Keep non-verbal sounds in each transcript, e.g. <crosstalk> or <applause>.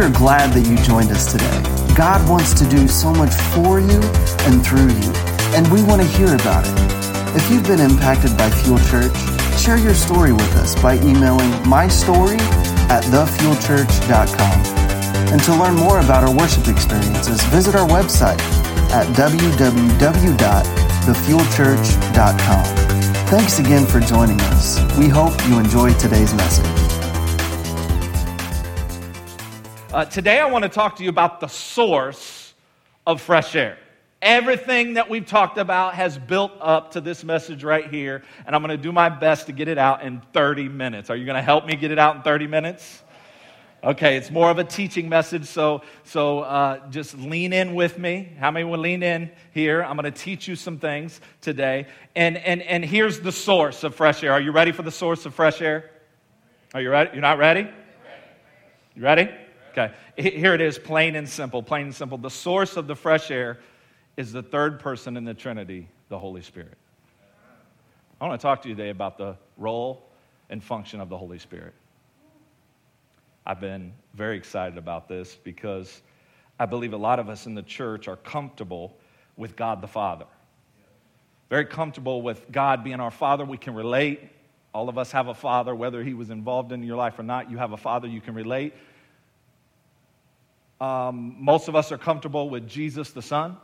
We are glad that you joined us today. God wants to do so much for you and through you, and we want to hear about it. If you've been impacted by Fuel Church, share your story with us by emailing my story at thefuelchurch.com. And to learn more about our worship experiences, visit our website at www.thefuelchurch.com. Thanks again for joining us. We hope you enjoyed today's message. Uh, today, I want to talk to you about the source of fresh air. Everything that we've talked about has built up to this message right here, and I'm going to do my best to get it out in 30 minutes. Are you going to help me get it out in 30 minutes? Okay, it's more of a teaching message, so, so uh, just lean in with me. How many will lean in here? I'm going to teach you some things today. And, and, and here's the source of fresh air. Are you ready for the source of fresh air? Are you ready? You're not ready? You ready? Okay. Here it is, plain and simple, plain and simple. The source of the fresh air is the third person in the Trinity, the Holy Spirit. I want to talk to you today about the role and function of the Holy Spirit. I've been very excited about this because I believe a lot of us in the church are comfortable with God the Father. Very comfortable with God being our Father. We can relate. All of us have a father, whether he was involved in your life or not. You have a father you can relate. Um, most of us are comfortable with Jesus the Son.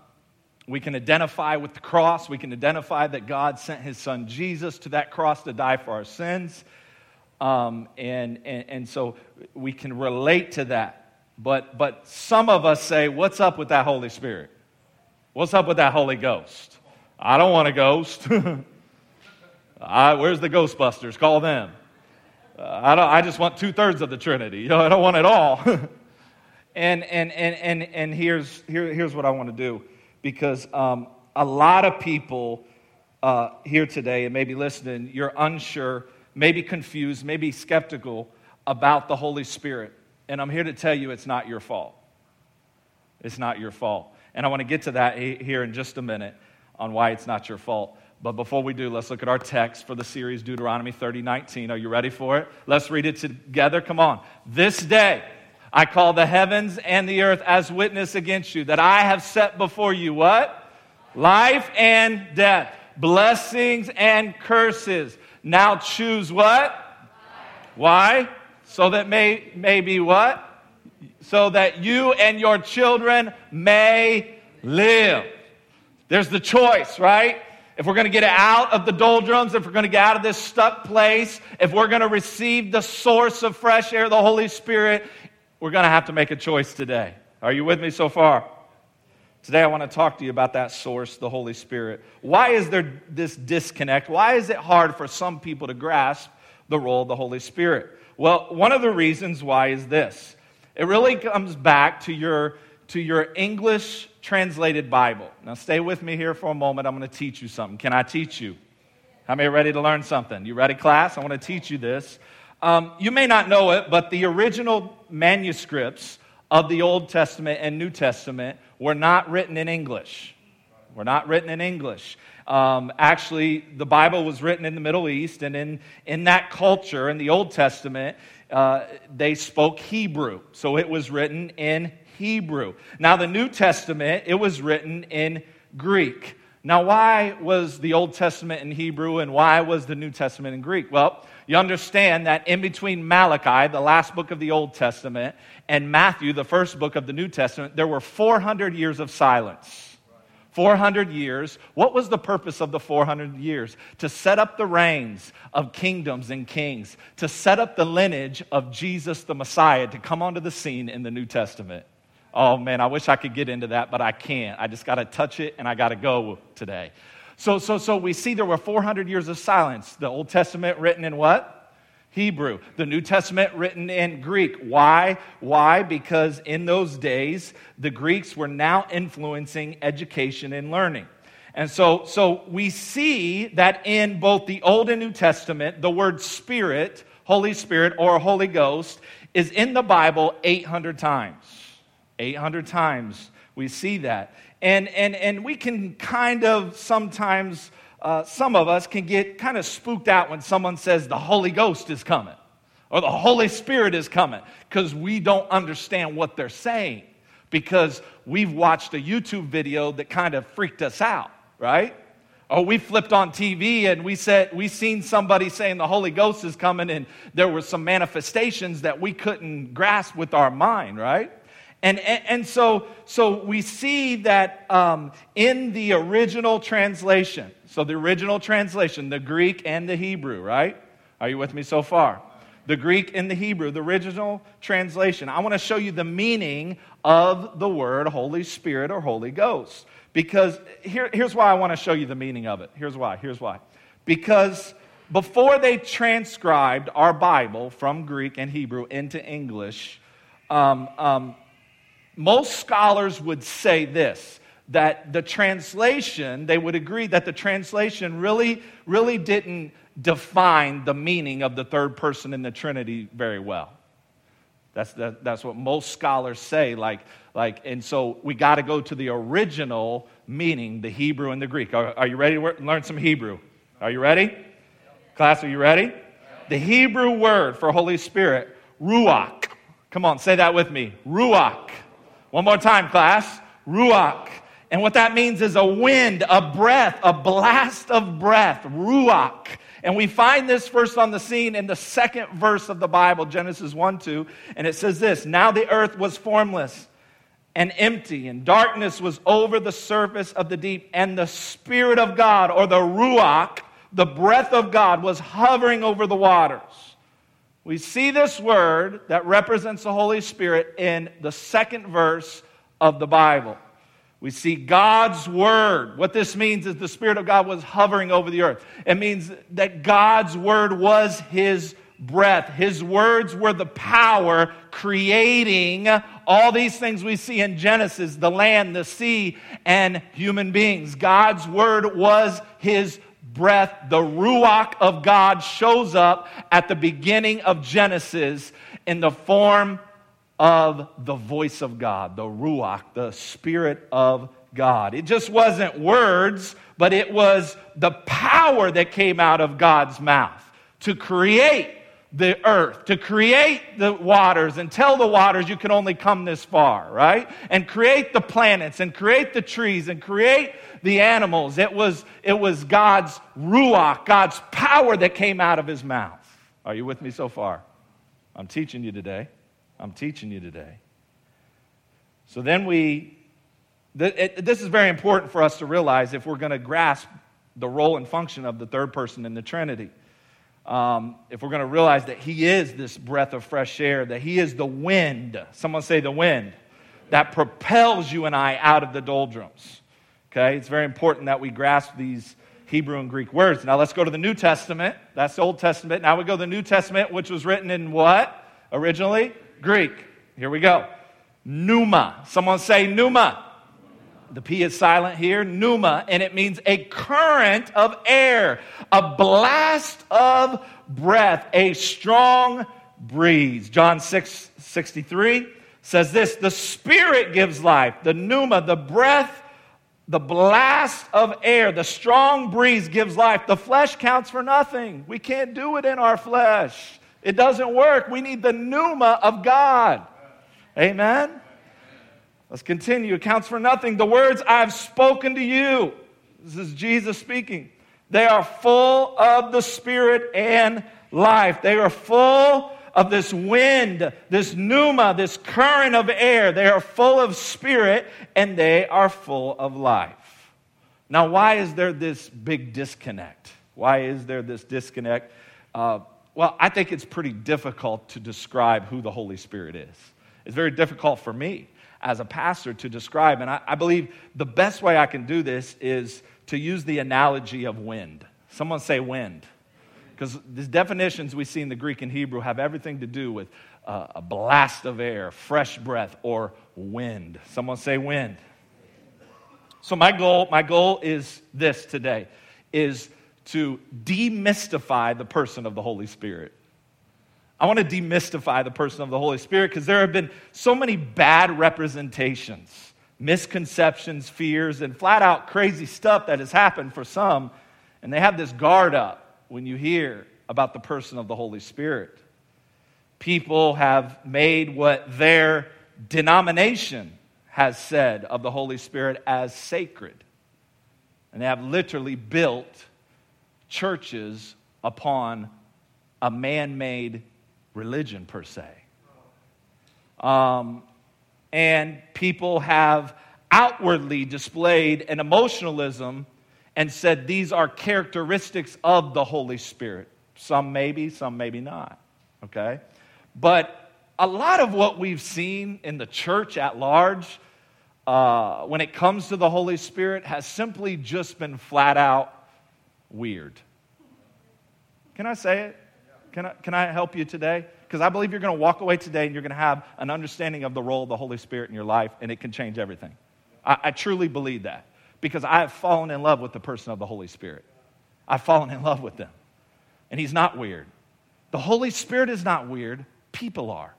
We can identify with the cross. We can identify that God sent his son Jesus to that cross to die for our sins. Um, and, and, and so we can relate to that. But, but some of us say, What's up with that Holy Spirit? What's up with that Holy Ghost? I don't want a ghost. <laughs> I, where's the Ghostbusters? Call them. Uh, I, don't, I just want two thirds of the Trinity. <laughs> You know, I don't want it all. <laughs> and, and, and, and, and here's, here, here's what I want to do because um, a lot of people uh, here today and maybe listening, you're unsure maybe confused, maybe skeptical about the Holy Spirit. And I'm here to tell you it's not your fault. It's not your fault. And I want to get to that here in just a minute on why it's not your fault. But before we do, let's look at our text for the series Deuteronomy 30 19. Are you ready for it? Let's read it together. Come on. This day I call the heavens and the earth as witness against you that I have set before you what? Life and death, blessings and curses. Now choose what? Why? So that may, may be what? So that you and your children may live. There's the choice, right? If we're going to get out of the doldrums, if we're going to get out of this stuck place, if we're going to receive the source of fresh air, the Holy Spirit, we're going to have to make a choice today. Are you with me so far? Today, I want to talk to you about that source, the Holy Spirit. Why is there this disconnect? Why is it hard for some people to grasp the role of the Holy Spirit? Well, one of the reasons why is this it really comes back to your, to your English translated Bible. Now, stay with me here for a moment. I'm going to teach you something. Can I teach you? How many are ready to learn something? You ready, class? I want to teach you this. Um, you may not know it, but the original manuscripts of the Old Testament and New Testament were not written in English. Were not written in English. Um, actually, the Bible was written in the Middle East, and in, in that culture, in the Old Testament, uh, they spoke Hebrew. So it was written in Hebrew. Now, the New Testament, it was written in Greek. Now, why was the Old Testament in Hebrew and why was the New Testament in Greek? Well, you understand that in between Malachi, the last book of the Old Testament, and Matthew, the first book of the New Testament, there were 400 years of silence. 400 years. What was the purpose of the 400 years? To set up the reigns of kingdoms and kings, to set up the lineage of Jesus the Messiah to come onto the scene in the New Testament. Oh man, I wish I could get into that, but I can't. I just got to touch it and I got to go today. So, so, so we see there were 400 years of silence. The Old Testament written in what? Hebrew. The New Testament written in Greek. Why? Why? Because in those days, the Greeks were now influencing education and learning. And so, so we see that in both the Old and New Testament, the word Spirit, Holy Spirit, or Holy Ghost is in the Bible 800 times. 800 times we see that. And, and, and we can kind of sometimes, uh, some of us can get kind of spooked out when someone says the Holy Ghost is coming. or the Holy Spirit is coming because we don't understand what they're saying because we've watched a YouTube video that kind of freaked us out, right? Or we flipped on TV and we said we seen somebody saying the Holy Ghost is coming and there were some manifestations that we couldn't grasp with our mind, right? And, and, and so, so we see that um, in the original translation, so the original translation, the Greek and the Hebrew, right? Are you with me so far? The Greek and the Hebrew, the original translation. I want to show you the meaning of the word Holy Spirit or Holy Ghost. Because here, here's why I want to show you the meaning of it. Here's why. Here's why. Because before they transcribed our Bible from Greek and Hebrew into English, um, um, most scholars would say this that the translation, they would agree that the translation really, really didn't define the meaning of the third person in the Trinity very well. That's, that, that's what most scholars say. Like, like, and so we got to go to the original meaning, the Hebrew and the Greek. Are, are you ready to learn some Hebrew? Are you ready? Class, are you ready? The Hebrew word for Holy Spirit, ruach. Come on, say that with me. Ruach. One more time, class. Ruach. And what that means is a wind, a breath, a blast of breath. Ruach. And we find this first on the scene in the second verse of the Bible, Genesis 1 2. And it says this Now the earth was formless and empty, and darkness was over the surface of the deep, and the Spirit of God, or the Ruach, the breath of God, was hovering over the waters. We see this word that represents the Holy Spirit in the second verse of the Bible. We see God's word. What this means is the Spirit of God was hovering over the earth. It means that God's word was his breath. His words were the power creating all these things we see in Genesis the land, the sea, and human beings. God's word was his breath. The Ruach of God shows up at the beginning of Genesis in the form of the voice of God, the Ruach, the Spirit of God. It just wasn't words, but it was the power that came out of God's mouth to create the earth, to create the waters and tell the waters you can only come this far, right? And create the planets and create the trees and create the animals. It was, it was God's ruach, God's power that came out of his mouth. Are you with me so far? I'm teaching you today. I'm teaching you today. So then we, this is very important for us to realize if we're going to grasp the role and function of the third person in the Trinity. Um, if we're going to realize that He is this breath of fresh air, that He is the wind, someone say the wind, that propels you and I out of the doldrums. Okay? It's very important that we grasp these Hebrew and Greek words. Now let's go to the New Testament. That's the Old Testament. Now we go to the New Testament, which was written in what originally? Greek. Here we go. Pneuma. Someone say pneuma. The P is silent here, pneuma, and it means a current of air, a blast of breath, a strong breeze. John 6 63 says this the Spirit gives life, the pneuma, the breath, the blast of air, the strong breeze gives life. The flesh counts for nothing. We can't do it in our flesh. It doesn't work. We need the pneuma of God. Amen? Let's continue. It counts for nothing. The words I've spoken to you, this is Jesus speaking, they are full of the Spirit and life. They are full of this wind, this pneuma, this current of air. They are full of spirit and they are full of life. Now, why is there this big disconnect? Why is there this disconnect? Uh, well, I think it's pretty difficult to describe who the Holy Spirit is. It's very difficult for me as a pastor to describe. And I, I, believe the best way I can do this is to use the analogy of wind. Someone say wind. Because the definitions we see in the Greek and Hebrew have everything to do with uh, a blast of air, fresh breath, or wind. Someone say wind. So my goal, my goal is this today, is to demystify the person of the Holy Spirit. I want to demystify the person of the Holy Spirit because there have been so many bad representations, misconceptions, fears, and flat out crazy stuff that has happened for some. And they have this guard up when you hear about the person of the Holy Spirit. People have made what their denomination has said of the Holy Spirit as sacred. And they have literally built churches upon a man made religion, per se. Um, and people have outwardly displayed an emotionalism and said these are characteristics of the Holy Spirit. Some maybe, some maybe not. Okay? But a lot of what we've seen in the church at large uh, when it comes to the Holy Spirit has simply just been flat out weird. Can I say it? Can I, can I help you today? Because I believe you're going to walk away today and you're going to have an understanding of the role of the Holy Spirit in your life, and it can change everything. I, I truly believe that because I have fallen in love with the person of the Holy Spirit. I've fallen in love with them. And He's not weird. The Holy Spirit is not weird, people are.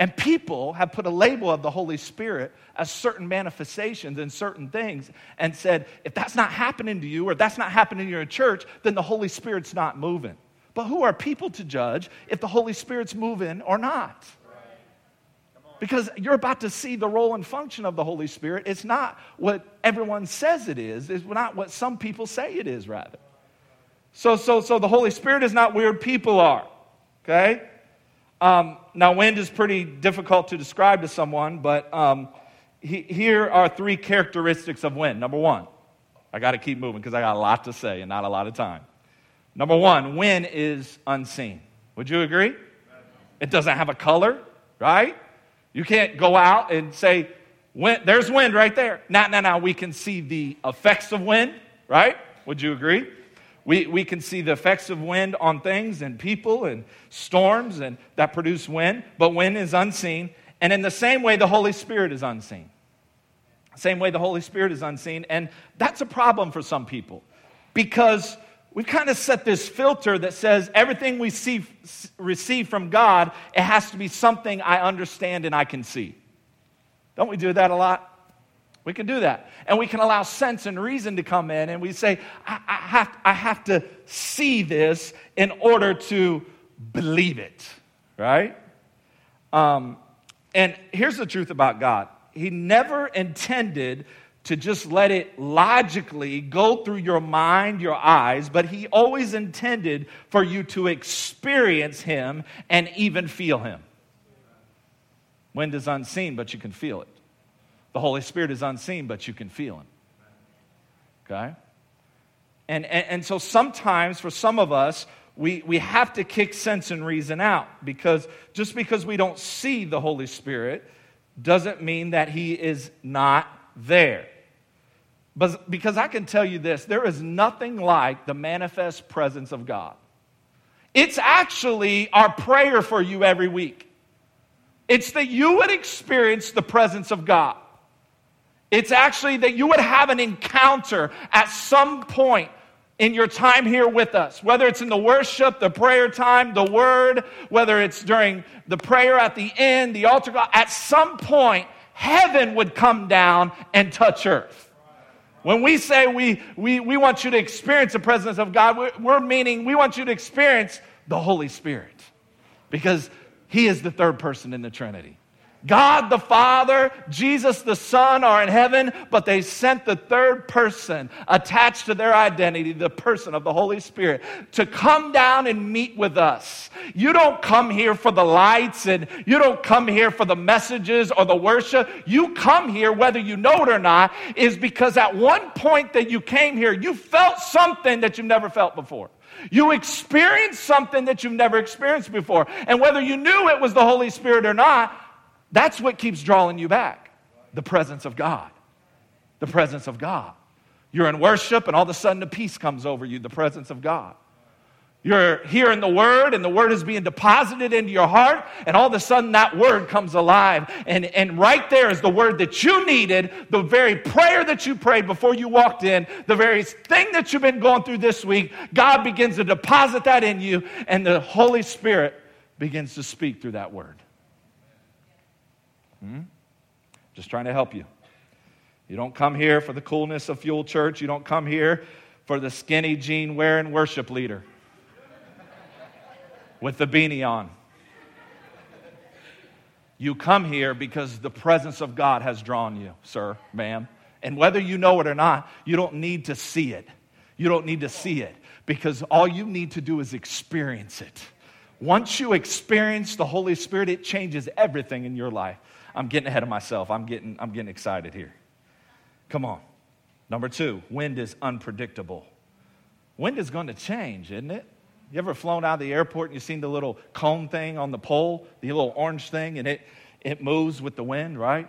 And people have put a label of the Holy Spirit as certain manifestations and certain things and said, if that's not happening to you or that's not happening in your church, then the Holy Spirit's not moving. But who are people to judge if the Holy Spirit's moving or not? Because you're about to see the role and function of the Holy Spirit. It's not what everyone says it is, it's not what some people say it is, rather. So, so, so the Holy Spirit is not weird, people are. Okay? Um, now, wind is pretty difficult to describe to someone, but um, he, here are three characteristics of wind. Number one, I got to keep moving because I got a lot to say and not a lot of time. Number one, wind is unseen. Would you agree? It doesn't have a color, right? You can't go out and say, wind, there's wind right there. Now, now, now, we can see the effects of wind, right? Would you agree? We, we can see the effects of wind on things and people and storms and that produce wind, but wind is unseen. And in the same way, the Holy Spirit is unseen. Same way the Holy Spirit is unseen. And that's a problem for some people because we've kind of set this filter that says everything we see, receive from God, it has to be something I understand and I can see. Don't we do that a lot? We can do that. And we can allow sense and reason to come in, and we say, I, I, have, I have to see this in order to believe it, right? Um, and here's the truth about God He never intended to just let it logically go through your mind, your eyes, but He always intended for you to experience Him and even feel Him. Wind is unseen, but you can feel it. The Holy Spirit is unseen, but you can feel Him. Okay? And, and, and so sometimes for some of us, we, we have to kick sense and reason out because just because we don't see the Holy Spirit doesn't mean that He is not there. But because I can tell you this there is nothing like the manifest presence of God. It's actually our prayer for you every week. It's that you would experience the presence of God. It's actually that you would have an encounter at some point in your time here with us, whether it's in the worship, the prayer time, the word, whether it's during the prayer at the end, the altar, call, at some point, heaven would come down and touch earth. When we say we, we, we want you to experience the presence of God, we're, we're meaning we want you to experience the Holy Spirit because He is the third person in the Trinity. God the Father, Jesus the Son are in heaven, but they sent the third person attached to their identity, the person of the Holy Spirit, to come down and meet with us. You don't come here for the lights and you don't come here for the messages or the worship. You come here, whether you know it or not, is because at one point that you came here, you felt something that you've never felt before. You experienced something that you've never experienced before. And whether you knew it was the Holy Spirit or not, that's what keeps drawing you back the presence of God. The presence of God. You're in worship, and all of a sudden, the peace comes over you, the presence of God. You're hearing the word, and the word is being deposited into your heart, and all of a sudden, that word comes alive. And, and right there is the word that you needed, the very prayer that you prayed before you walked in, the very thing that you've been going through this week. God begins to deposit that in you, and the Holy Spirit begins to speak through that word. Hmm? Just trying to help you. You don't come here for the coolness of Fuel Church. You don't come here for the skinny jean wearing worship leader. with the beanie on. You come here because the presence of God has drawn you, sir, ma'am. And whether you know it or not, you don't need to see it. You don't need to see it because all you need to do is experience it. Once you experience the Holy Spirit, it changes everything in your life. I'm getting ahead of myself. I'm getting, I'm getting excited here. Come on. Number two, wind is unpredictable. Wind is going to change, isn't it? You ever flown out of the airport and you seen the little cone thing on the pole, the little orange thing, and it, it moves with the wind, right?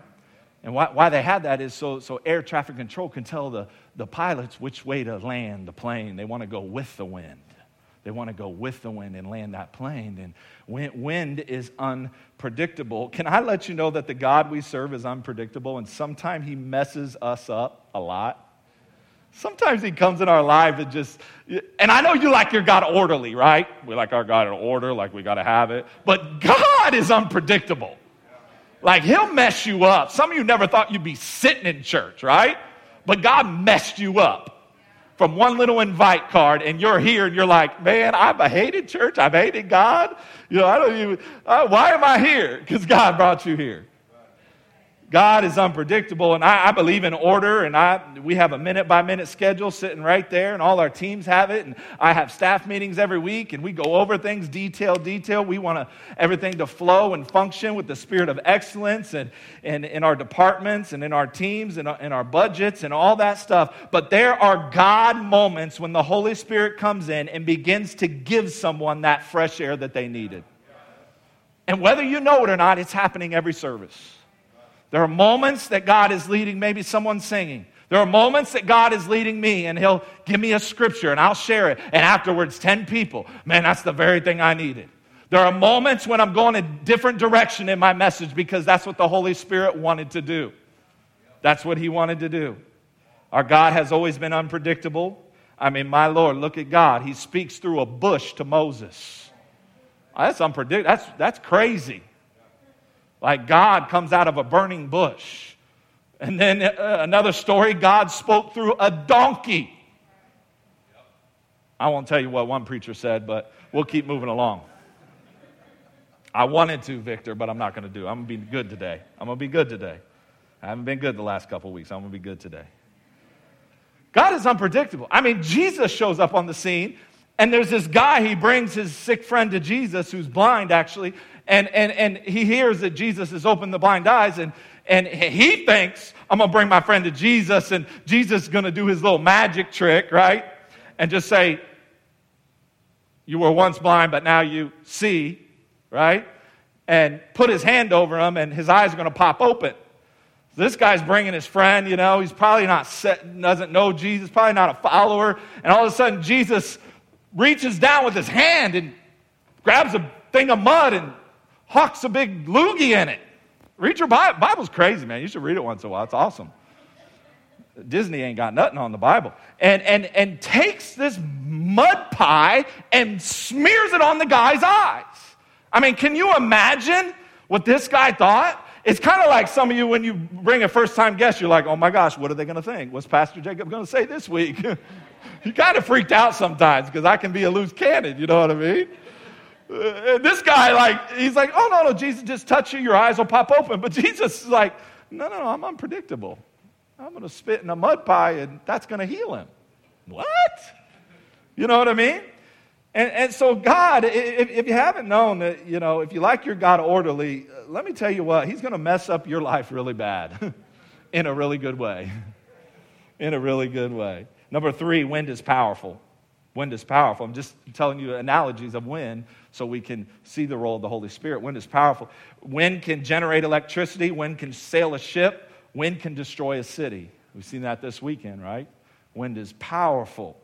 And why, why they had that is so, so air traffic control can tell the, the pilots which way to land the plane. They want to go with the wind. They want to go with the wind and land that plane. And wind, is unpredictable. Can I let you know that the God we serve is unpredictable and sometimes he messes us up a lot? Sometimes he comes in our life and just, and I know you like your God orderly, right? We like our God in order, like we got to have it. But God is unpredictable. Like he'll mess you up. Some of you never thought you'd be sitting in church, right? But God messed you up from one little invite card, and you're here and you're like, man, I've hated church. I've hated God. You know, I don't even, uh, why am I here? Because God brought you here. God is unpredictable, and I, I, believe in order, and I, we have a minute by minute schedule sitting right there, and all our teams have it, and I have staff meetings every week, and we go over things detail, detail. We want everything to flow and function with the spirit of excellence and, and in our departments and in our teams and in our budgets and all that stuff. But there are God moments when the Holy Spirit comes in and begins to give someone that fresh air that they needed. And whether you know it or not, it's happening every service. There are moments that God is leading, maybe someone singing. There are moments that God is leading me, and He'll give me a scripture and I'll share it. And afterwards, 10 people. Man, that's the very thing I needed. There are moments when I'm going a different direction in my message because that's what the Holy Spirit wanted to do. That's what He wanted to do. Our God has always been unpredictable. I mean, my Lord, look at God. He speaks through a bush to Moses. That's unpredictable. That's, that's crazy. Like God comes out of a burning bush. And then uh, another story God spoke through a donkey. I won't tell you what one preacher said, but we'll keep moving along. I wanted to, Victor, but I'm not going to do it. I'm going to be good today. I'm going to be good today. I haven't been good the last couple weeks. I'm going to be good today. God is unpredictable. I mean, Jesus shows up on the scene, and there's this guy, he brings his sick friend to Jesus, who's blind actually, and, and, and he hears that Jesus has opened the blind eyes, and, and he thinks, I'm to bring my friend to Jesus, and Jesus is to do his little magic trick, right? And just say, You were once blind, but now you see, right? And put his hand over him, and his eyes are to pop open. This guy's bringing his friend, you know, he's probably not set, doesn't know Jesus, probably not a follower. And all of a sudden, Jesus reaches down with his hand and grabs a thing of mud and hucks a big loogie in it. Read your Bible. Bible's crazy, man. You should read it once in a while. It's awesome. Disney ain't got nothing on the Bible. And, and, and takes this mud pie and smears it on the guy's eyes. I mean, can you imagine what this guy thought? It's kind of like some of you when you bring a first time guest, you're like, oh my gosh, what are they going to think? What's Pastor Jacob going to say this week? <laughs> you kind of freaked out sometimes because I can be a loose cannon, you know what I mean? Uh, this guy, like, he's like, oh, no, no, Jesus, just touch you, your eyes will pop open. But <laughs> Jesus is like, no, no, no, I'm unpredictable. I'm going to spit in a mud pie and that's going to heal him. What? You know what I mean? And, and so, God, if, if you haven't known that, you know, if you like your God orderly, uh, let me tell you what, He's going to mess up your life really bad <laughs> in a really good way. <laughs> in a really good way. Number three, wind is powerful. Wind is powerful. I'm just telling you analogies of wind so we can see the role of the Holy Spirit. Wind is powerful. Wind can generate electricity, wind can sail a ship, wind can destroy a city. We've seen that this weekend, right? Wind is powerful.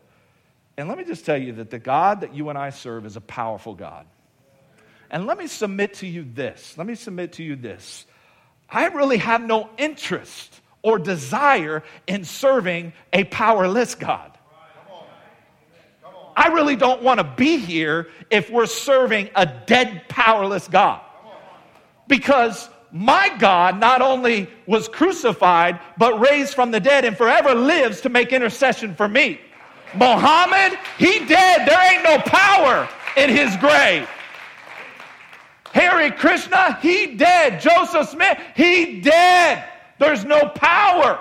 And let me just tell you that the God that you and I serve is a powerful God. And let me submit to you this. Let me submit to you this. I really have no interest or desire in serving a powerless God. I really don't want to be here if we're serving a dead, powerless God. Because my God not only was crucified, but raised from the dead and forever lives to make intercession for me. Muhammad, he dead. There ain't no power in his grave. Hare Krishna, he dead. Joseph Smith, he dead. There's no power.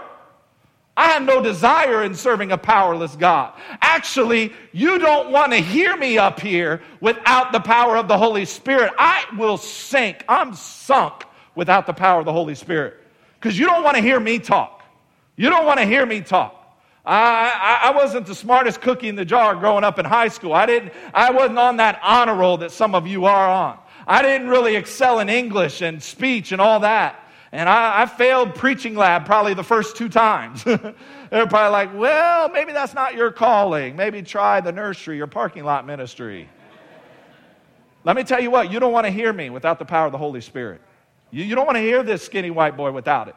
I have no desire in serving a powerless God. Actually, you don't want to hear me up here without the power of the Holy Spirit. I will sink. I'm sunk without the power of the Holy Spirit because you don't want to hear me talk. You don't want to hear me talk. I, I, I, wasn't the smartest cookie in the jar growing up in high school. I, didn't, I wasn't on that honor roll that some of you are on. I didn't really excel in English and speech and all that. And I, I failed preaching lab probably the first two times. <laughs> They're probably like, well, maybe that's not your calling. Maybe try the nursery or parking lot ministry. Let me tell you what, you don't want to hear me without the power of the Holy Spirit. You, you don't want to hear this skinny white boy without it.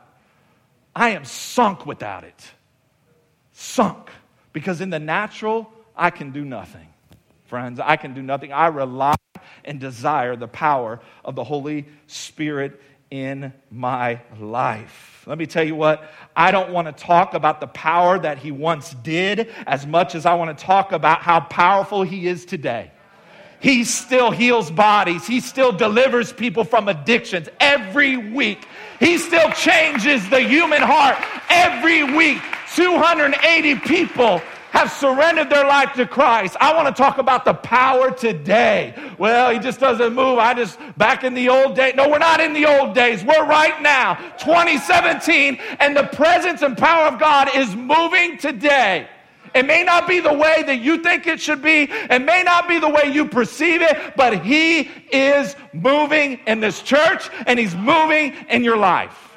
I am sunk without it. Sunk. Because in the natural, I can do nothing. Friends, I can do nothing. I rely and desire the power of the Holy Spirit in my life. Let me tell you what, I don't want to talk about the power that he once did as much as I want to talk about how powerful he is today. He still heals bodies. He still delivers people from addictions every week. He still changes the human heart every week. 280 people have surrendered their life to Christ. I want to talk about the power today. Well, he just doesn't move. I just, back in the old days. No, we're not in the old days. We're right now, 2017, and the presence and power of God is moving today. It may not be the way that you think it should be. It may not be the way you perceive it, but He is moving in this church and He's moving in your life.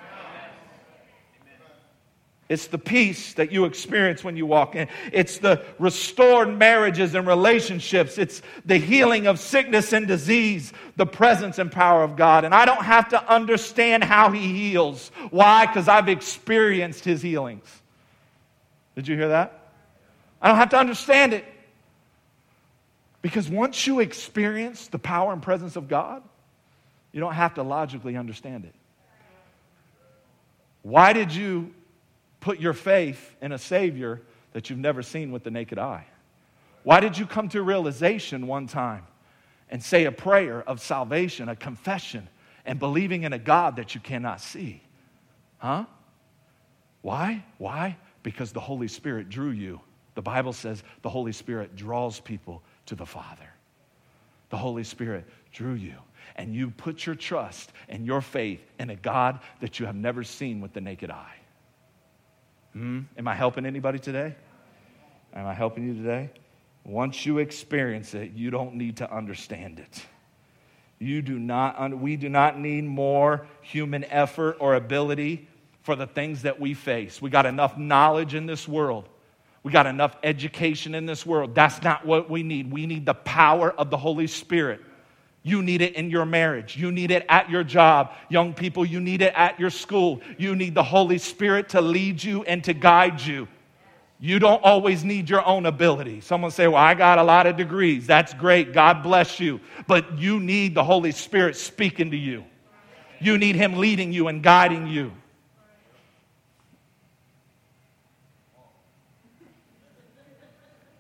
It's the peace that you experience when you walk in. It's the restored marriages and relationships. It's the healing of sickness and disease, the presence and power of God. And I don't have to understand how He heals. Why? Because I've experienced His healings. Did you hear that? I don't have to understand it. Because once you experience the power and presence of God, you don't have to logically understand it. Why did you put your faith in a Savior that you've never seen with the naked eye? Why did you come to realization one time and say a prayer of salvation, a confession, and believing in a God that you cannot see? Huh? Why? Why? Because the Holy Spirit drew you. The Bible says the Holy Spirit draws people to the Father. The Holy Spirit drew you, and you put your trust and your faith in a God that you have never seen with the naked eye. Hmm? Am I helping anybody today? Am I helping you today? Once you experience it, you don't need to understand it. You do not, we do not need more human effort or ability for the things that we face. We got enough knowledge in this world. We got enough education in this world. That's not what we need. We need the power of the Holy Spirit. You need it in your marriage. You need it at your job. Young people, you need it at your school. You need the Holy Spirit to lead you and to guide you. You don't always need your own ability. Someone say, Well, I got a lot of degrees. That's great. God bless you. But you need the Holy Spirit speaking to you. You need Him leading you and guiding you.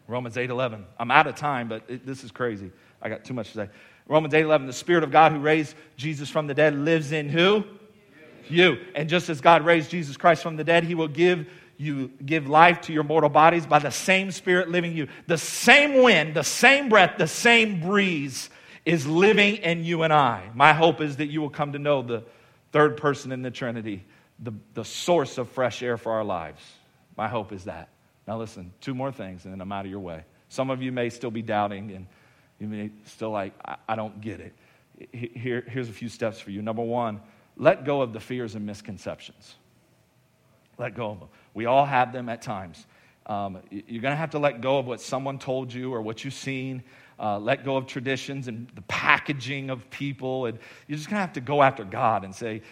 Romans 8 11. I'm out of time, but it, this is crazy. I got too much to say. Romans 8 11, the Spirit of God who raised Jesus from the dead lives in who? You. And just as God raised Jesus Christ from the dead, he will give you give life to your mortal bodies by the same Spirit living you. The same wind, the same breath, the same breeze is living in you and I. My hope is that you will come to know the third person in the Trinity, the, the source of fresh air for our lives. My hope is that. Now, listen, two more things, and then I'm out of your way. Some of you may still be doubting and you may still like, I, I don't get it. Here, here's a few steps for you. Number one, let go of the fears and misconceptions. Let go of them. We all have them at times. Um, you're going to have to let go of what someone told you or what you've seen. Uh, let go of traditions and the packaging of people. And you're just going to have to go after God and say,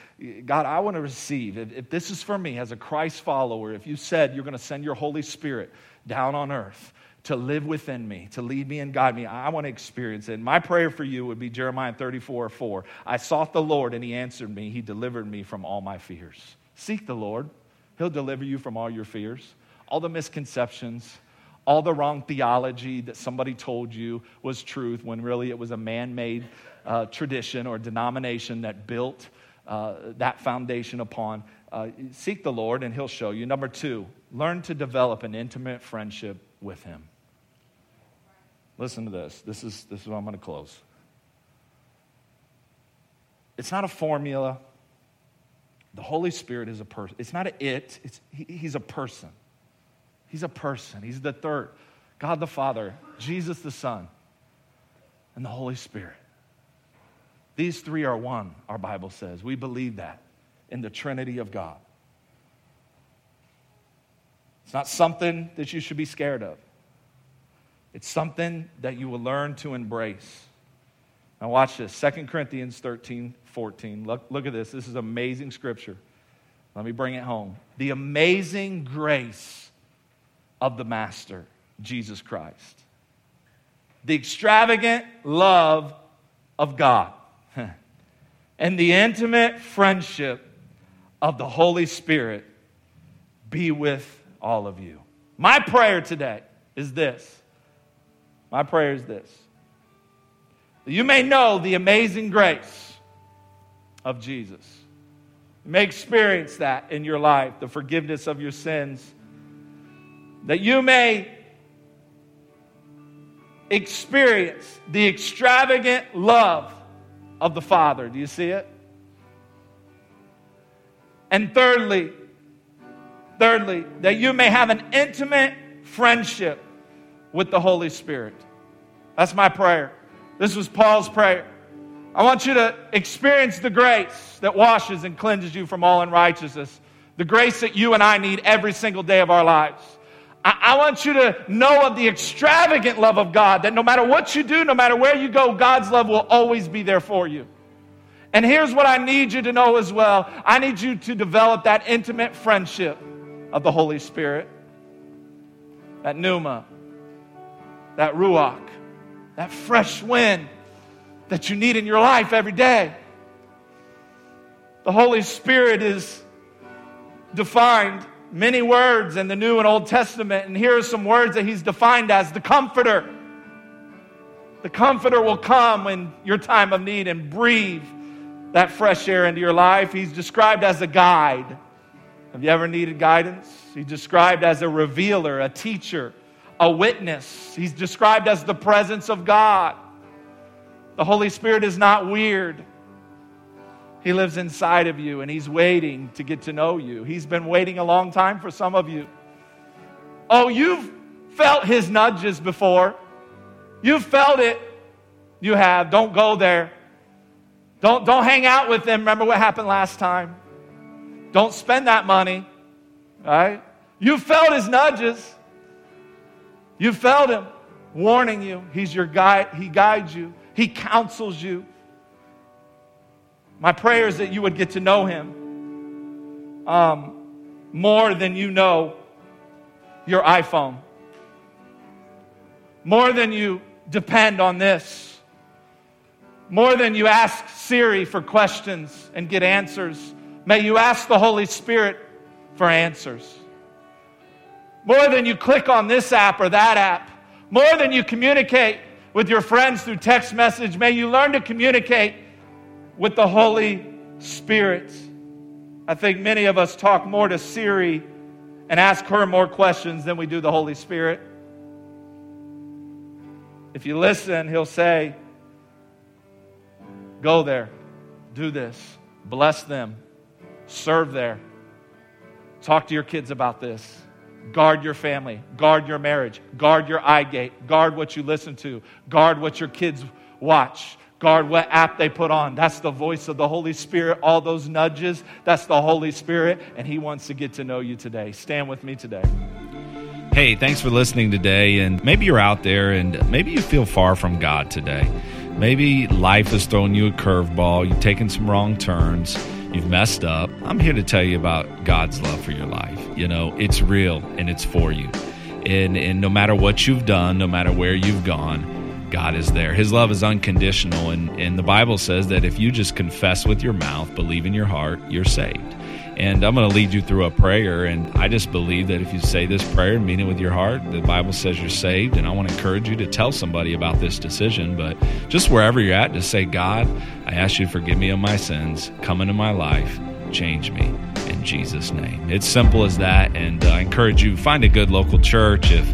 God, I want to receive. If, if this is for me as a Christ follower, if you said you're going to send your Holy Spirit down on earth, to live within me, to lead me and guide me. I want to experience it. And my prayer for you would be Jeremiah 34 4. I sought the Lord and he answered me. He delivered me from all my fears. Seek the Lord, he'll deliver you from all your fears, all the misconceptions, all the wrong theology that somebody told you was truth when really it was a man made uh, tradition or denomination that built uh, that foundation upon. Uh, seek the Lord and He'll show you. Number two, learn to develop an intimate friendship with Him. Listen to this. This is, this is what I'm going to close. It's not a formula. The Holy Spirit is a person. It's not an it, it's, he, He's a person. He's a person. He's the third God the Father, Jesus the Son, and the Holy Spirit. These three are one, our Bible says. We believe that in the Trinity of God. It's not something that you should be scared of, it's something that you will learn to embrace. Now, watch this 2 Corinthians 13 14. Look, look at this. This is amazing scripture. Let me bring it home. The amazing grace of the Master, Jesus Christ. The extravagant love of God. <laughs> and the intimate friendship of the Holy Spirit be with all of you. My prayer today is this. My prayer is this. You may know the amazing grace of Jesus. You may experience that in your life, the forgiveness of your sins that you may experience the extravagant love of the Father. Do you see it? And thirdly, thirdly, that you may have an intimate friendship with the Holy Spirit. That's my prayer. This was Paul's prayer. I want you to experience the grace that washes and cleanses you from all unrighteousness, the grace that you and I need every single day of our lives. I, I want you to know of the extravagant love of God that no matter what you do, no matter where you go, God's love will always be there for you. And here's what I need you to know as well I need you to develop that intimate friendship of the Holy Spirit, that pneuma, that ruach, that fresh wind that you need in your life every day. The Holy Spirit is defined many words in the New and Old Testament, and here are some words that he's defined as the Comforter. The Comforter will come in your time of need and breathe that fresh air into your life. He's described as a guide. Have you ever needed guidance? He's described as a revealer, a teacher, a witness. He's described as the presence of God. The Holy Spirit is not weird. He lives inside of you and He's waiting to get to know you. He's been waiting a long time for some of you. Oh, you've felt His nudges before. You've felt it. You have. Don't go there. Don't, don't hang out with them. Remember what happened last time. Don't spend that money. Right? You felt his nudges. You felt him warning you. He's your guide. He guides you. He counsels you. My prayer is that you would get to know him um, more than you know your iPhone, more than you depend on this, more than you ask Siri for questions and get answers. May you ask the Holy Spirit for answers. More than you click on this app or that app, more than you communicate with your friends through text message, may you learn to communicate with the Holy Spirit. I think many of us talk more to Siri and ask her more questions than we do the Holy Spirit. If you listen, he'll say, Go there, do this, bless them, serve there, talk to your kids about this. Guard your family, guard your marriage, guard your eye gate, guard what you listen to, guard what your kids watch, guard what app they put on. That's the voice of the Holy Spirit. All those nudges, that's the Holy Spirit, and He wants to get to know you today. Stand with me today. Hey, thanks for listening today. And maybe you're out there and maybe you feel far from God today. Maybe life has thrown you a curveball, you've taken some wrong turns, you've messed up. I'm here to tell you about God's love for your life. You know, it's real and it's for you. And, and no matter what you've done, no matter where you've gone, God is there. His love is unconditional. And, and the Bible says that if you just confess with your mouth, believe in your heart, you're saved. And I'm going to lead you through a prayer. And I just believe that if you say this prayer and mean it with your heart, the Bible says you're saved. And I want to encourage you to tell somebody about this decision. But just wherever you're at, just say, God, I ask you to forgive me of my sins, come into my life, change me Jesus' name. It's simple as that. And uh, I encourage you, find a good local church. If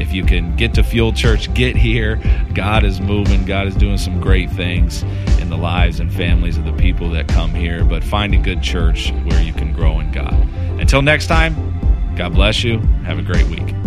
if you can get to Fuel Church, get here. God is moving. God is doing some great things in the lives and families of the people that come here. But find a good church where you can grow in God. Until next time, God bless you. Have a great week.